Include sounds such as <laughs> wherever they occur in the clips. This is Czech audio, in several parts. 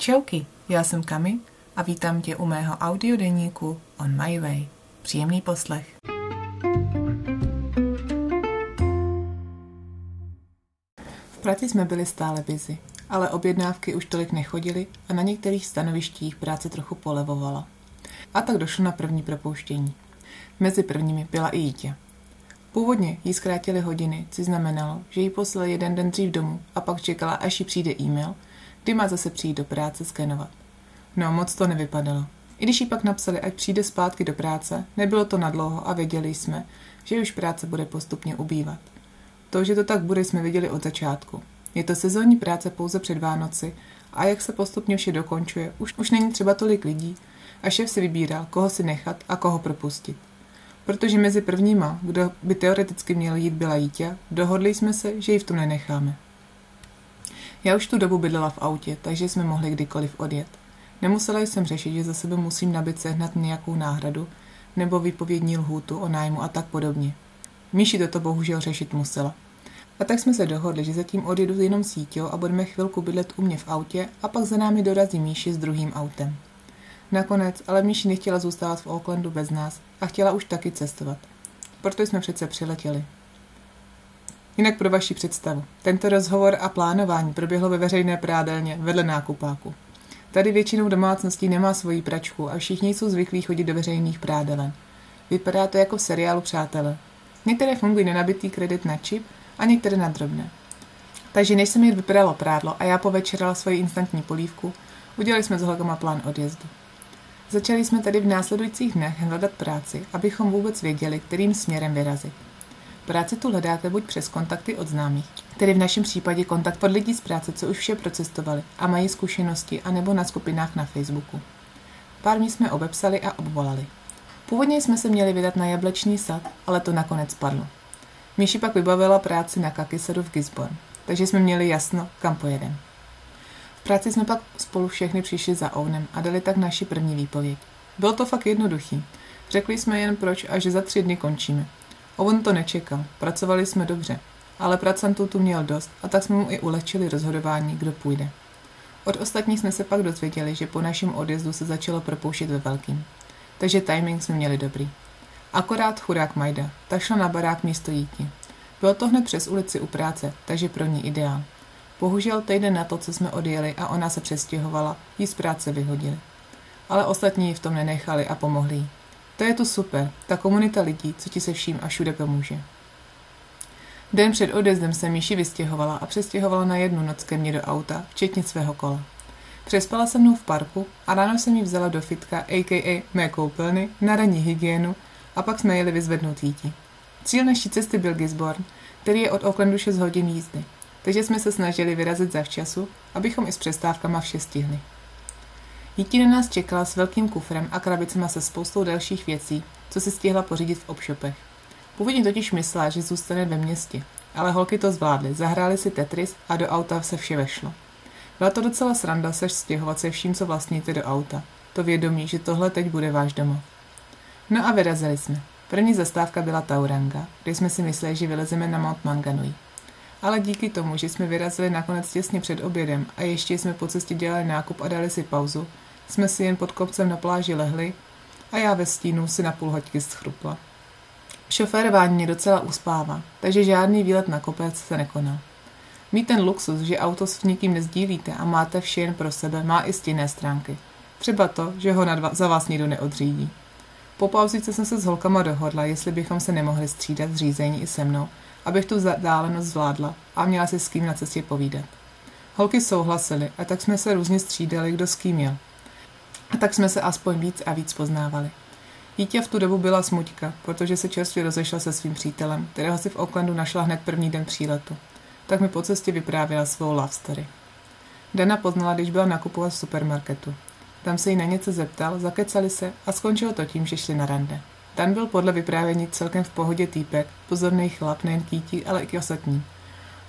Čauky, já jsem Kami a vítám tě u mého audiodeníku On My Way. Příjemný poslech. V práci jsme byli stále busy, ale objednávky už tolik nechodily a na některých stanovištích práce trochu polevovala. A tak došlo na první propouštění. Mezi prvními byla i Jítě. Původně jí zkrátili hodiny, což znamenalo, že jí poslali jeden den dřív domů a pak čekala, až jí přijde e-mail, kdy má zase přijít do práce skenovat. No, moc to nevypadalo. I když jí pak napsali, ať přijde zpátky do práce, nebylo to nadlouho a věděli jsme, že už práce bude postupně ubývat. To, že to tak bude, jsme viděli od začátku. Je to sezónní práce pouze před Vánoci a jak se postupně vše dokončuje, už, už není třeba tolik lidí a šéf si vybíral, koho si nechat a koho propustit. Protože mezi prvníma, kdo by teoreticky měl jít, byla Jítě, dohodli jsme se, že ji v tom nenecháme. Já už tu dobu bydlela v autě, takže jsme mohli kdykoliv odjet. Nemusela jsem řešit, že za sebe musím nabit sehnat nějakou náhradu nebo výpovědní lhůtu o nájmu a tak podobně. Míši toto bohužel řešit musela. A tak jsme se dohodli, že zatím odjedu jenom s a budeme chvilku bydlet u mě v autě a pak za námi dorazí Míši s druhým autem. Nakonec ale Míši nechtěla zůstávat v Aucklandu bez nás a chtěla už taky cestovat. Proto jsme přece přiletěli. Jinak pro vaši představu. Tento rozhovor a plánování proběhlo ve veřejné prádelně vedle nákupáku. Tady většinou domácností nemá svoji pračku a všichni jsou zvyklí chodit do veřejných prádelen. Vypadá to jako v seriálu Přátelé. Některé fungují na nabitý kredit na čip a některé na drobné. Takže než se mi vypadalo prádlo a já povečerala svoji instantní polívku, udělali jsme s holkama plán odjezdu. Začali jsme tedy v následujících dnech hledat práci, abychom vůbec věděli, kterým směrem vyrazit. Práci tu hledáte buď přes kontakty od známých, tedy v našem případě kontakt od lidí z práce, co už vše procestovali a mají zkušenosti, anebo na skupinách na Facebooku. Pár míst jsme obepsali a obvolali. Původně jsme se měli vydat na jablečný sad, ale to nakonec padlo. Míši pak vybavila práci na Kakisadu v Gisborne, takže jsme měli jasno, kam pojedeme. V práci jsme pak spolu všechny přišli za ovnem a dali tak naši první výpověď. Bylo to fakt jednoduchý. Řekli jsme jen proč a že za tři dny končíme. On to nečekal, pracovali jsme dobře, ale pracantů tu měl dost a tak jsme mu i ulehčili rozhodování, kdo půjde. Od ostatních jsme se pak dozvěděli, že po našem odjezdu se začalo propouštět ve velkým. Takže timing jsme měli dobrý. Akorát chudák Majda, ta šla na barák místo jíti. Bylo to hned přes ulici u práce, takže pro ní ideál. Bohužel týden na to, co jsme odjeli a ona se přestěhovala, jí z práce vyhodili. Ale ostatní ji v tom nenechali a pomohli jí. To je to super, ta komunita lidí, co ti se vším a všude pomůže. Den před odjezdem se Míši vystěhovala a přestěhovala na jednu noc ke mně do auta, včetně svého kola. Přespala se mnou v parku a ráno jsem ji vzala do fitka, a.k.a. mé koupelny, na ranní hygienu a pak jsme jeli vyzvednout jíti. Cíl naší cesty byl Gisborne, který je od Aucklandu 6 hodin jízdy, takže jsme se snažili vyrazit zavčasu, abychom i s přestávkama vše stihli. Jíti na nás čekala s velkým kufrem a krabicema se spoustou dalších věcí, co si stihla pořídit v obšopech. Původně totiž myslela, že zůstane ve městě, ale holky to zvládly, zahrály si Tetris a do auta se vše vešlo. Byla to docela sranda se stěhovat se vším, co vlastníte do auta. To vědomí, že tohle teď bude váš domov. No a vyrazili jsme. První zastávka byla Tauranga, kde jsme si mysleli, že vylezeme na Mount Manganui. Ale díky tomu, že jsme vyrazili nakonec těsně před obědem a ještě jsme po cestě dělali nákup a dali si pauzu, jsme si jen pod kopcem na pláži lehli a já ve stínu si na půl hoďky schrupla. Šoférování mě docela uspává, takže žádný výlet na kopec se nekonal. Mít ten luxus, že auto s nikým nezdílíte a máte vše jen pro sebe, má i stinné stránky. Třeba to, že ho dva, za vás nikdo neodřídí. Po pauzice jsem se s holkama dohodla, jestli bychom se nemohli střídat řízení i se mnou, abych tu vzdálenost zvládla a měla si s kým na cestě povídat. Holky souhlasily a tak jsme se různě střídali, kdo s kým jel. A tak jsme se aspoň víc a víc poznávali. Dítě v tu dobu byla smuťka, protože se čerstvě rozešla se svým přítelem, kterého si v Oaklandu našla hned první den příletu. Tak mi po cestě vyprávěla svou love story. Dana poznala, když byla nakupovat v supermarketu. Tam se jí na něco zeptal, zakecali se a skončilo to tím, že šli na rande. Dan byl podle vyprávění celkem v pohodě týpek, pozorný chlap nejen kýtí, ale i ostatní.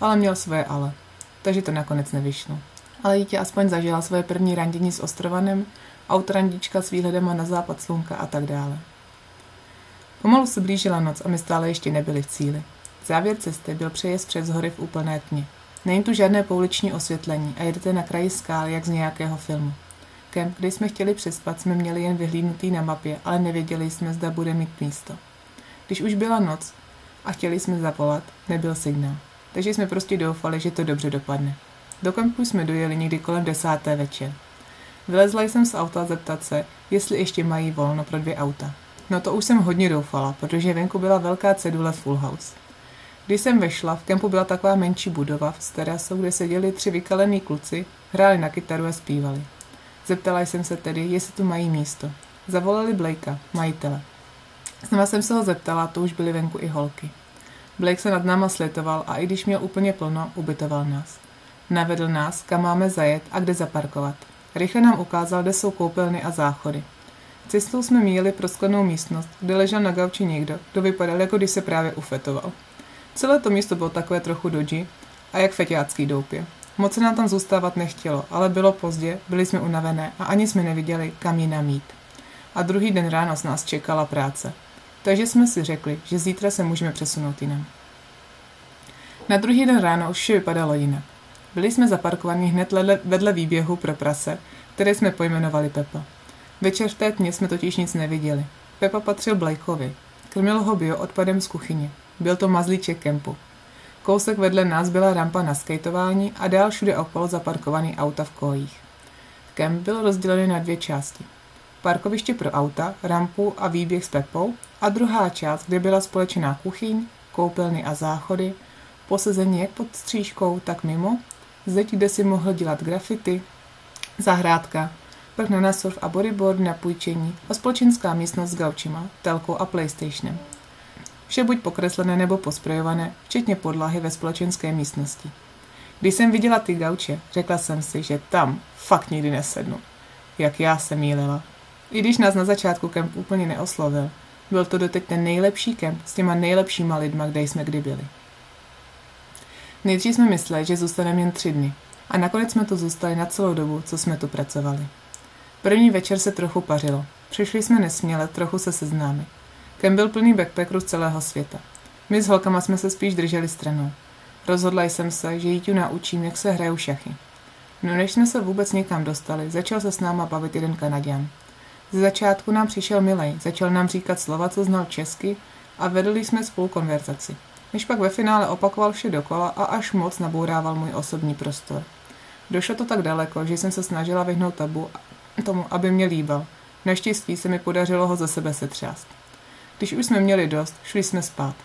Ale měl své ale, takže to nakonec nevyšlo. Ale dítě aspoň zažila svoje první randění s Ostrovanem, autorandička s výhledem na západ slunka a tak dále. Pomalu se blížila noc a my stále ještě nebyli v cíli. Závěr cesty byl přejezd přes hory v úplné tmě. Není tu žádné pouliční osvětlení a jedete na kraji skály, jak z nějakého filmu. Kemp, kde jsme chtěli přespat, jsme měli jen vyhlídnutý na mapě, ale nevěděli jsme, zda bude mít místo. Když už byla noc a chtěli jsme zavolat, nebyl signál. Takže jsme prostě doufali, že to dobře dopadne. Do kempu jsme dojeli někdy kolem desáté večer. Vylezla jsem z auta zeptat se, jestli ještě mají volno pro dvě auta. No to už jsem hodně doufala, protože venku byla velká cedule Full House. Když jsem vešla, v kempu byla taková menší budova s terasou, kde seděli tři vykalení kluci, hráli na kytaru a zpívali. Zeptala jsem se tedy, jestli tu mají místo. Zavolali Blakea, majitele. Znova jsem se ho zeptala, to už byly venku i holky. Blake se nad náma slitoval a i když měl úplně plno, ubytoval nás. Navedl nás, kam máme zajet a kde zaparkovat. Rychle nám ukázal, kde jsou koupelny a záchody. Cestou jsme míjeli prosklenou místnost, kde ležel na gauči někdo, kdo vypadal, jako když se právě ufetoval. Celé to místo bylo takové trochu dodži a jak feťácký doupě. Moc se nám tam zůstávat nechtělo, ale bylo pozdě, byli jsme unavené a ani jsme neviděli, kam jinam mít. A druhý den ráno z nás čekala práce. Takže jsme si řekli, že zítra se můžeme přesunout jinam. Na druhý den ráno už vše vypadalo jinak. Byli jsme zaparkovaní hned vedle výběhu pro prase, které jsme pojmenovali Pepa. Večer v té tmě jsme totiž nic neviděli. Pepa patřil Blakeovi. Krmil ho bio odpadem z kuchyně. Byl to mazlíček kempu. Kousek vedle nás byla rampa na skateování a dál všude okolo zaparkovaný auta v kojích. Kemp byl rozdělený na dvě části. Parkoviště pro auta, rampu a výběh s Pepou a druhá část, kde byla společná kuchyň, koupelny a záchody, posezení jak pod střížkou, tak mimo, zeď, kde si mohl dělat grafity, zahrádka, pak na surf a bodyboard na půjčení a společenská místnost s gaučima, telkou a playstationem. Vše buď pokreslené nebo posprejované, včetně podlahy ve společenské místnosti. Když jsem viděla ty gauče, řekla jsem si, že tam fakt nikdy nesednu. Jak já se mýlila. I když nás na začátku kemp úplně neoslovil, byl to doteď ten nejlepší kemp s těma nejlepšíma lidma, kde jsme kdy byli. Nejdřív jsme mysleli, že zůstaneme jen tři dny a nakonec jsme tu zůstali na celou dobu, co jsme tu pracovali. První večer se trochu pařilo. Přišli jsme nesměle trochu se seznámit. Kem byl plný backpackerů z celého světa. My s holkama jsme se spíš drželi stranou. Rozhodla jsem se, že jí tu naučím, jak se hrajou šachy. No než jsme se vůbec někam dostali, začal se s náma bavit jeden Kanaděn. Ze začátku nám přišel milej, začal nám říkat slova, co znal česky a vedli jsme spolu konverzaci. Než pak ve finále opakoval vše dokola a až moc nabourával můj osobní prostor. Došlo to tak daleko, že jsem se snažila vyhnout tabu tomu, aby mě líbal. Naštěstí se mi podařilo ho ze sebe setřást. Když už jsme měli dost, šli jsme spát.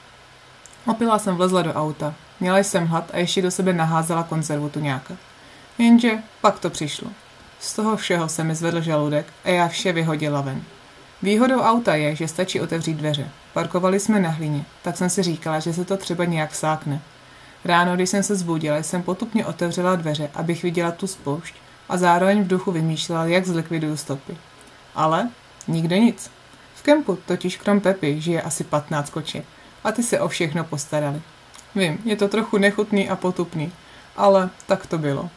Opila jsem vlezla do auta. Měla jsem hlad a ještě do sebe naházela konzervu nějaká. Jenže pak to přišlo. Z toho všeho se mi zvedl žaludek a já vše vyhodila ven. Výhodou auta je, že stačí otevřít dveře. Parkovali jsme na hlíně, tak jsem si říkala, že se to třeba nějak sákne. Ráno, když jsem se zbudila, jsem potupně otevřela dveře, abych viděla tu spoušť a zároveň v duchu vymýšlela, jak zlikviduju stopy. Ale nikde nic. Kempu totiž krom Pepy žije asi 15 koček a ty se o všechno postarali. Vím, je to trochu nechutný a potupný, ale tak to bylo.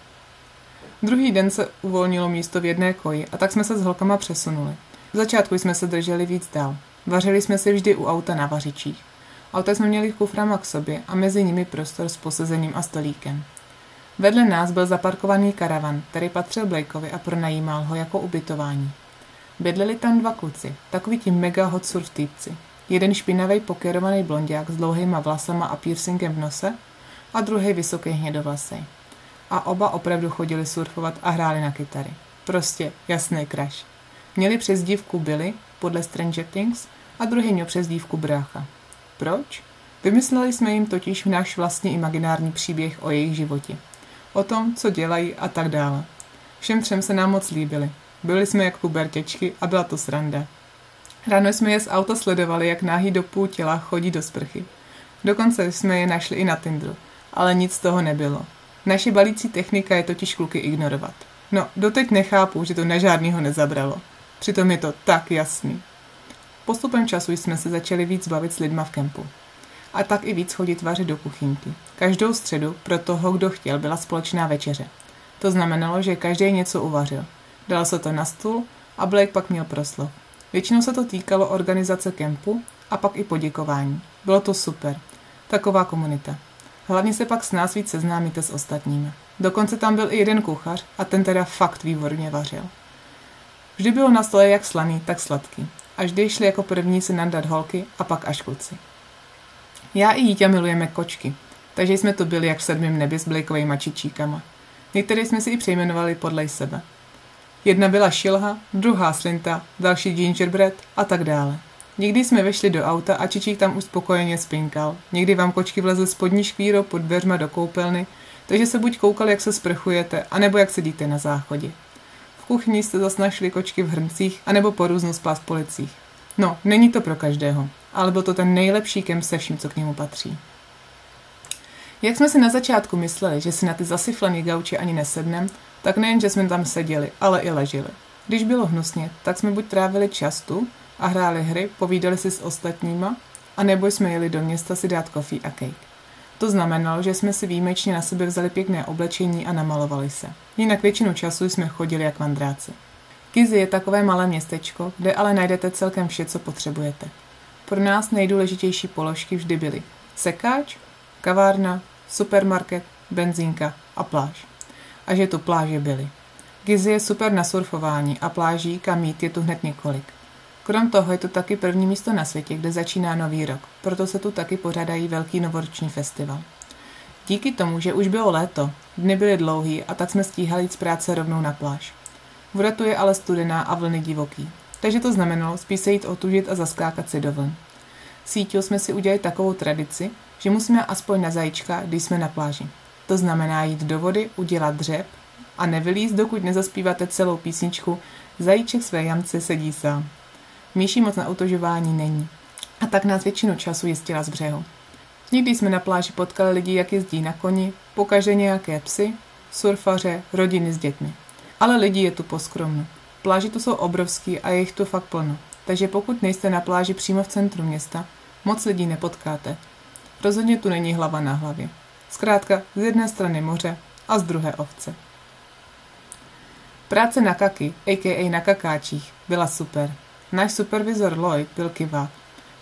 Druhý den se uvolnilo místo v jedné koji a tak jsme se s holkama přesunuli. V začátku jsme se drželi víc dál. Vařili jsme si vždy u auta na vařičích. Auta jsme měli kuframa k sobě a mezi nimi prostor s posezením a stolíkem. Vedle nás byl zaparkovaný karavan, který patřil Blakeovi a pronajímal ho jako ubytování. Bydleli tam dva kluci, takový ti mega hot surf týpci. Jeden špinavý pokerovaný blondiák s dlouhýma vlasama a piercingem v nose a druhý vysoký hnědovlasý. A oba opravdu chodili surfovat a hráli na kytary. Prostě jasný crash. Měli přezdívku Billy, podle Stranger Things, a druhý měl přezdívku Brácha. Proč? Vymysleli jsme jim totiž náš vlastní imaginární příběh o jejich životě. O tom, co dělají a tak dále. Všem třem se nám moc líbili. Byli jsme jak pubertěčky a byla to sranda. Ráno jsme je z auta sledovali, jak náhý do půl těla chodí do sprchy. Dokonce jsme je našli i na Tinderu, ale nic z toho nebylo. Naše balící technika je totiž kluky ignorovat. No, doteď nechápu, že to na žádnýho nezabralo. Přitom je to tak jasný. Postupem času jsme se začali víc bavit s lidma v kempu. A tak i víc chodit vařit do kuchynky. Každou středu pro toho, kdo chtěl, byla společná večeře. To znamenalo, že každý něco uvařil. Dal se to na stůl a Blake pak měl proslov. Většinou se to týkalo organizace kempu a pak i poděkování. Bylo to super. Taková komunita. Hlavně se pak s nás víc seznámíte s ostatními. Dokonce tam byl i jeden kuchař a ten teda fakt výborně vařil. Vždy bylo na stole jak slaný, tak sladký. A vždy šli jako první si nandat holky a pak až kluci. Já i dítě milujeme kočky, takže jsme tu byli jak v sedmém nebi s blejkovými čičíkama. Některé jsme si i přejmenovali podle sebe. Jedna byla šilha, druhá slinta, další gingerbread a tak dále. Někdy jsme vešli do auta a Čičík tam uspokojeně spinkal. Někdy vám kočky vlezly spodní škvíro pod dveřma do koupelny, takže se buď koukali, jak se sprchujete, anebo jak sedíte na záchodě. V kuchyni jste zas našli kočky v hrncích, anebo po různou spás policích. No, není to pro každého, ale byl to ten nejlepší kem se vším, co k němu patří. Jak jsme si na začátku mysleli, že si na ty zasyflené gauče ani nesednem, tak nejen, že jsme tam seděli, ale i leželi. Když bylo hnusně, tak jsme buď trávili čas tu a hráli hry, povídali si s ostatníma, a nebo jsme jeli do města si dát kofí a cake. To znamenalo, že jsme si výjimečně na sebe vzali pěkné oblečení a namalovali se. Jinak většinu času jsme chodili jak vandráci. Kizy je takové malé městečko, kde ale najdete celkem vše, co potřebujete. Pro nás nejdůležitější položky vždy byly sekáč, kavárna, supermarket, benzínka a pláž. A že tu pláže byly. Gizy je super na surfování a pláží, kam jít, je tu hned několik. Krom toho je to taky první místo na světě, kde začíná nový rok, proto se tu taky pořádají velký novoroční festival. Díky tomu, že už bylo léto, dny byly dlouhý a tak jsme stíhali jít z práce rovnou na pláž. Voda tu je ale studená a vlny divoký, takže to znamenalo spíš se jít otužit a zaskákat si do vln. Sítil jsme si udělali takovou tradici, že musíme aspoň na zajíčka, když jsme na pláži. To znamená jít do vody, udělat dřep a nevylíst, dokud nezaspíváte celou písničku Zajíček své jamce sedí sám. Míší moc na utožování není. A tak nás většinu času jistila z břehu. Někdy jsme na pláži potkali lidi, jak jezdí na koni, pokaže nějaké psy, surfaře, rodiny s dětmi. Ale lidi je tu poskromno. Pláže tu jsou obrovský a je jich tu fakt plno. Takže pokud nejste na pláži přímo v centru města, moc lidí nepotkáte. Rozhodně tu není hlava na hlavě. Zkrátka z jedné strany moře a z druhé ovce. Práce na kaky, a.k.a. na kakáčích, byla super. Náš supervizor Lloyd byl kivák.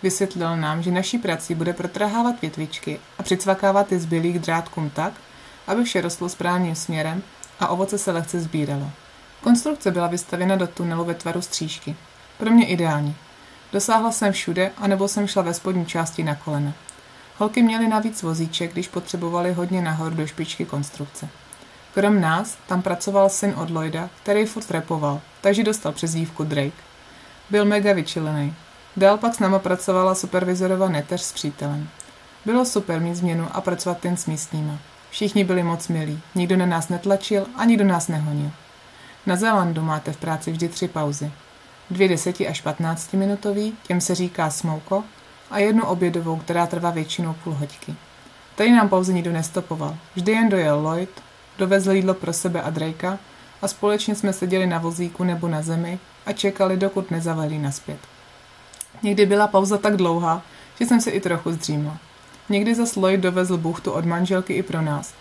Vysvětlil nám, že naší prací bude protrhávat větvičky a přicvakávat je zbylých drátkům tak, aby vše rostlo správným směrem a ovoce se lehce sbíralo. Konstrukce byla vystavěna do tunelu ve tvaru střížky. Pro mě ideální. Dosáhla jsem všude, anebo jsem šla ve spodní části na kolena. Holky měly navíc vozíček, když potřebovali hodně nahoru do špičky konstrukce. Krom nás tam pracoval syn od Lloyda, který furt repoval, takže dostal přezdívku Drake. Byl mega vyčilený. Dál pak s náma pracovala supervizorová neteř s přítelem. Bylo super mít změnu a pracovat ten s místníma. Všichni byli moc milí, nikdo na nás netlačil a nikdo nás nehonil. Na Zélandu máte v práci vždy tři pauzy. Dvě deseti až 15 minutový, těm se říká smouko, a jednu obědovou, která trvá většinou půl hoďky. Tady nám pauze nikdo nestopoval. Vždy jen dojel Lloyd, dovezl jídlo pro sebe a Drakea a společně jsme seděli na vozíku nebo na zemi a čekali, dokud nezavelí naspět. Někdy byla pauza tak dlouhá, že jsem se i trochu zdřímla. Někdy za Lloyd dovezl buchtu od manželky i pro nás.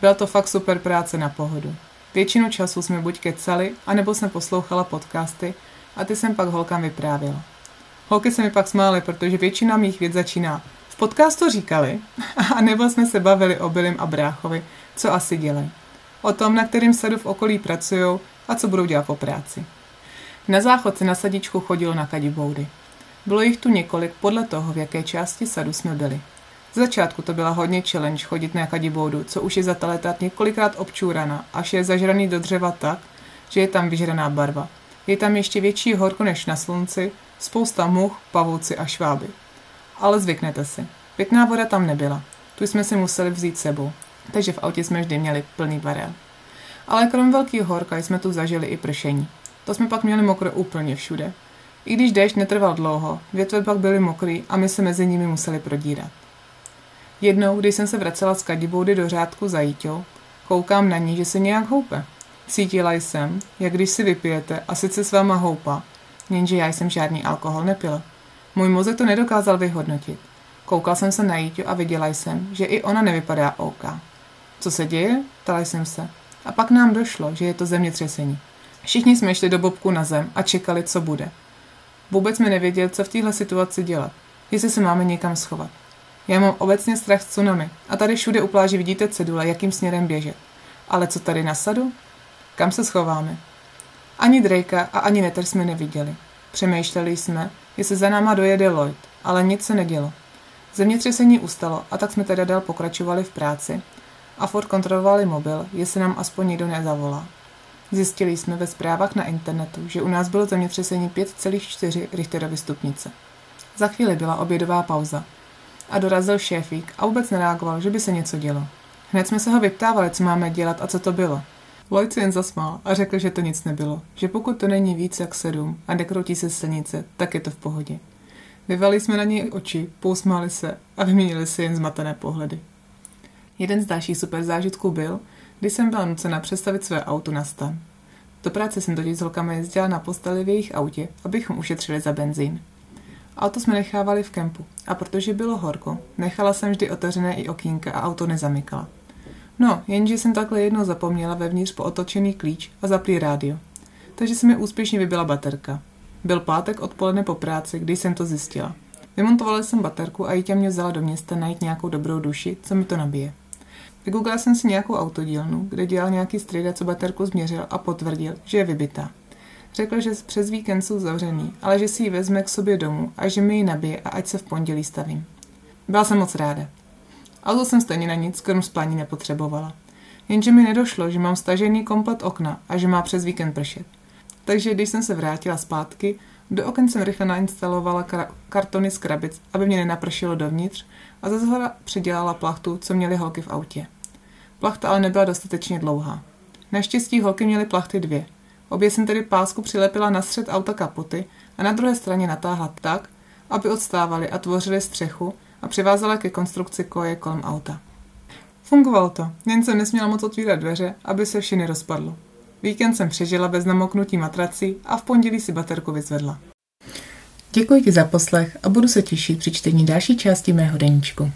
Byla to fakt super práce na pohodu. Většinu času jsme buď kecali, anebo jsem poslouchala podcasty a ty jsem pak holkám vyprávěla. Holky se mi pak smály, protože většina mých věd začíná. V podcastu říkali, <laughs> a nebo jsme se bavili o Bilim a bráchovi, co asi dělají. O tom, na kterým sadu v okolí pracují a co budou dělat po práci. Na záchod se na sadičku chodilo na kadiboudy. Bylo jich tu několik podle toho, v jaké části sadu jsme byli. Z začátku to byla hodně challenge chodit na kadiboudu, co už je za ta leta několikrát občúrana, až je zažraný do dřeva tak, že je tam vyžraná barva. Je tam ještě větší horko než na slunci, spousta much, pavouci a šváby. Ale zvyknete si. Pěkná voda tam nebyla. Tu jsme si museli vzít sebou, takže v autě jsme vždy měli plný barel. Ale krom velkého horka jsme tu zažili i pršení. To jsme pak měli mokré úplně všude. I když déšť netrval dlouho, větve pak byly mokrý a my se mezi nimi museli prodírat. Jednou, když jsem se vracela z kadiboudy do řádku za koukám na ní, že se nějak houpe. Cítila jsem, jak když si vypijete a sice s váma houpa, jenže já jsem žádný alkohol nepila. Můj mozek to nedokázal vyhodnotit. Koukal jsem se na Jíťu a viděla jsem, že i ona nevypadá OK. Co se děje? Ptala jsem se. A pak nám došlo, že je to zemětřesení. Všichni jsme šli do bobku na zem a čekali, co bude. Vůbec mi nevěděl, co v téhle situaci dělat. Jestli se máme někam schovat. Já mám obecně strach z tsunami a tady všude u pláži vidíte cedule, jakým směrem běžet. Ale co tady na sadu? Kam se schováme? Ani Drakea a ani Nether jsme neviděli. Přemýšleli jsme, jestli za náma dojede Lloyd, ale nic se nedělo. Zemětřesení ustalo a tak jsme teda dál pokračovali v práci a Ford kontrolovali mobil, jestli nám aspoň někdo nezavolá. Zjistili jsme ve zprávách na internetu, že u nás bylo zemětřesení 5,4 Richterovy stupnice. Za chvíli byla obědová pauza a dorazil šéfík a vůbec nereagoval, že by se něco dělo. Hned jsme se ho vyptávali, co máme dělat a co to bylo. Lloyd si jen zasmál a řekl, že to nic nebylo, že pokud to není víc jak sedm a nekroutí se silnice, tak je to v pohodě. Vyvali jsme na něj oči, pousmáli se a vyměnili si jen zmatené pohledy. Jeden z dalších super zážitků byl, když jsem byla nucena přestavit své auto na stan. Do práce jsem totiž s holkami jezdila na posteli v jejich autě, abychom ušetřili za benzín. Auto jsme nechávali v kempu a protože bylo horko, nechala jsem vždy otevřené i okýnka a auto nezamykala. No, jenže jsem takhle jednou zapomněla vevnitř po otočený klíč a zaplý rádio. Takže se mi úspěšně vybila baterka. Byl pátek odpoledne po práci, když jsem to zjistila. Vymontovala jsem baterku a Jítě mě vzala do města najít nějakou dobrou duši, co mi to nabije. Vygooglila jsem si nějakou autodílnu, kde dělal nějaký strejda, co baterku změřil a potvrdil, že je vybitá. Řekl, že přes víkend jsou zavřený, ale že si ji vezme k sobě domů a že mi ji nabije a ať se v pondělí stavím. Byla jsem moc ráda. Auto jsem stejně na nic, krom spání nepotřebovala. Jenže mi nedošlo, že mám stažený komplet okna a že má přes víkend pršet. Takže když jsem se vrátila zpátky, do oken jsem rychle nainstalovala kartony z krabic, aby mě nenapršilo dovnitř a ze zhora předělala plachtu, co měly holky v autě. Plachta ale nebyla dostatečně dlouhá. Naštěstí holky měly plachty dvě. Obě jsem tedy pásku přilepila na střed auta kapoty a na druhé straně natáhla tak, aby odstávaly a tvořily střechu a přivázala ke konstrukci koje kolem auta. Fungovalo to, jen jsem nesměla moc otvírat dveře, aby se vše nerozpadlo. Víkend jsem přežila bez namoknutí matrací a v pondělí si baterku vyzvedla. Děkuji ti za poslech a budu se těšit při čtení další části mého deníčku.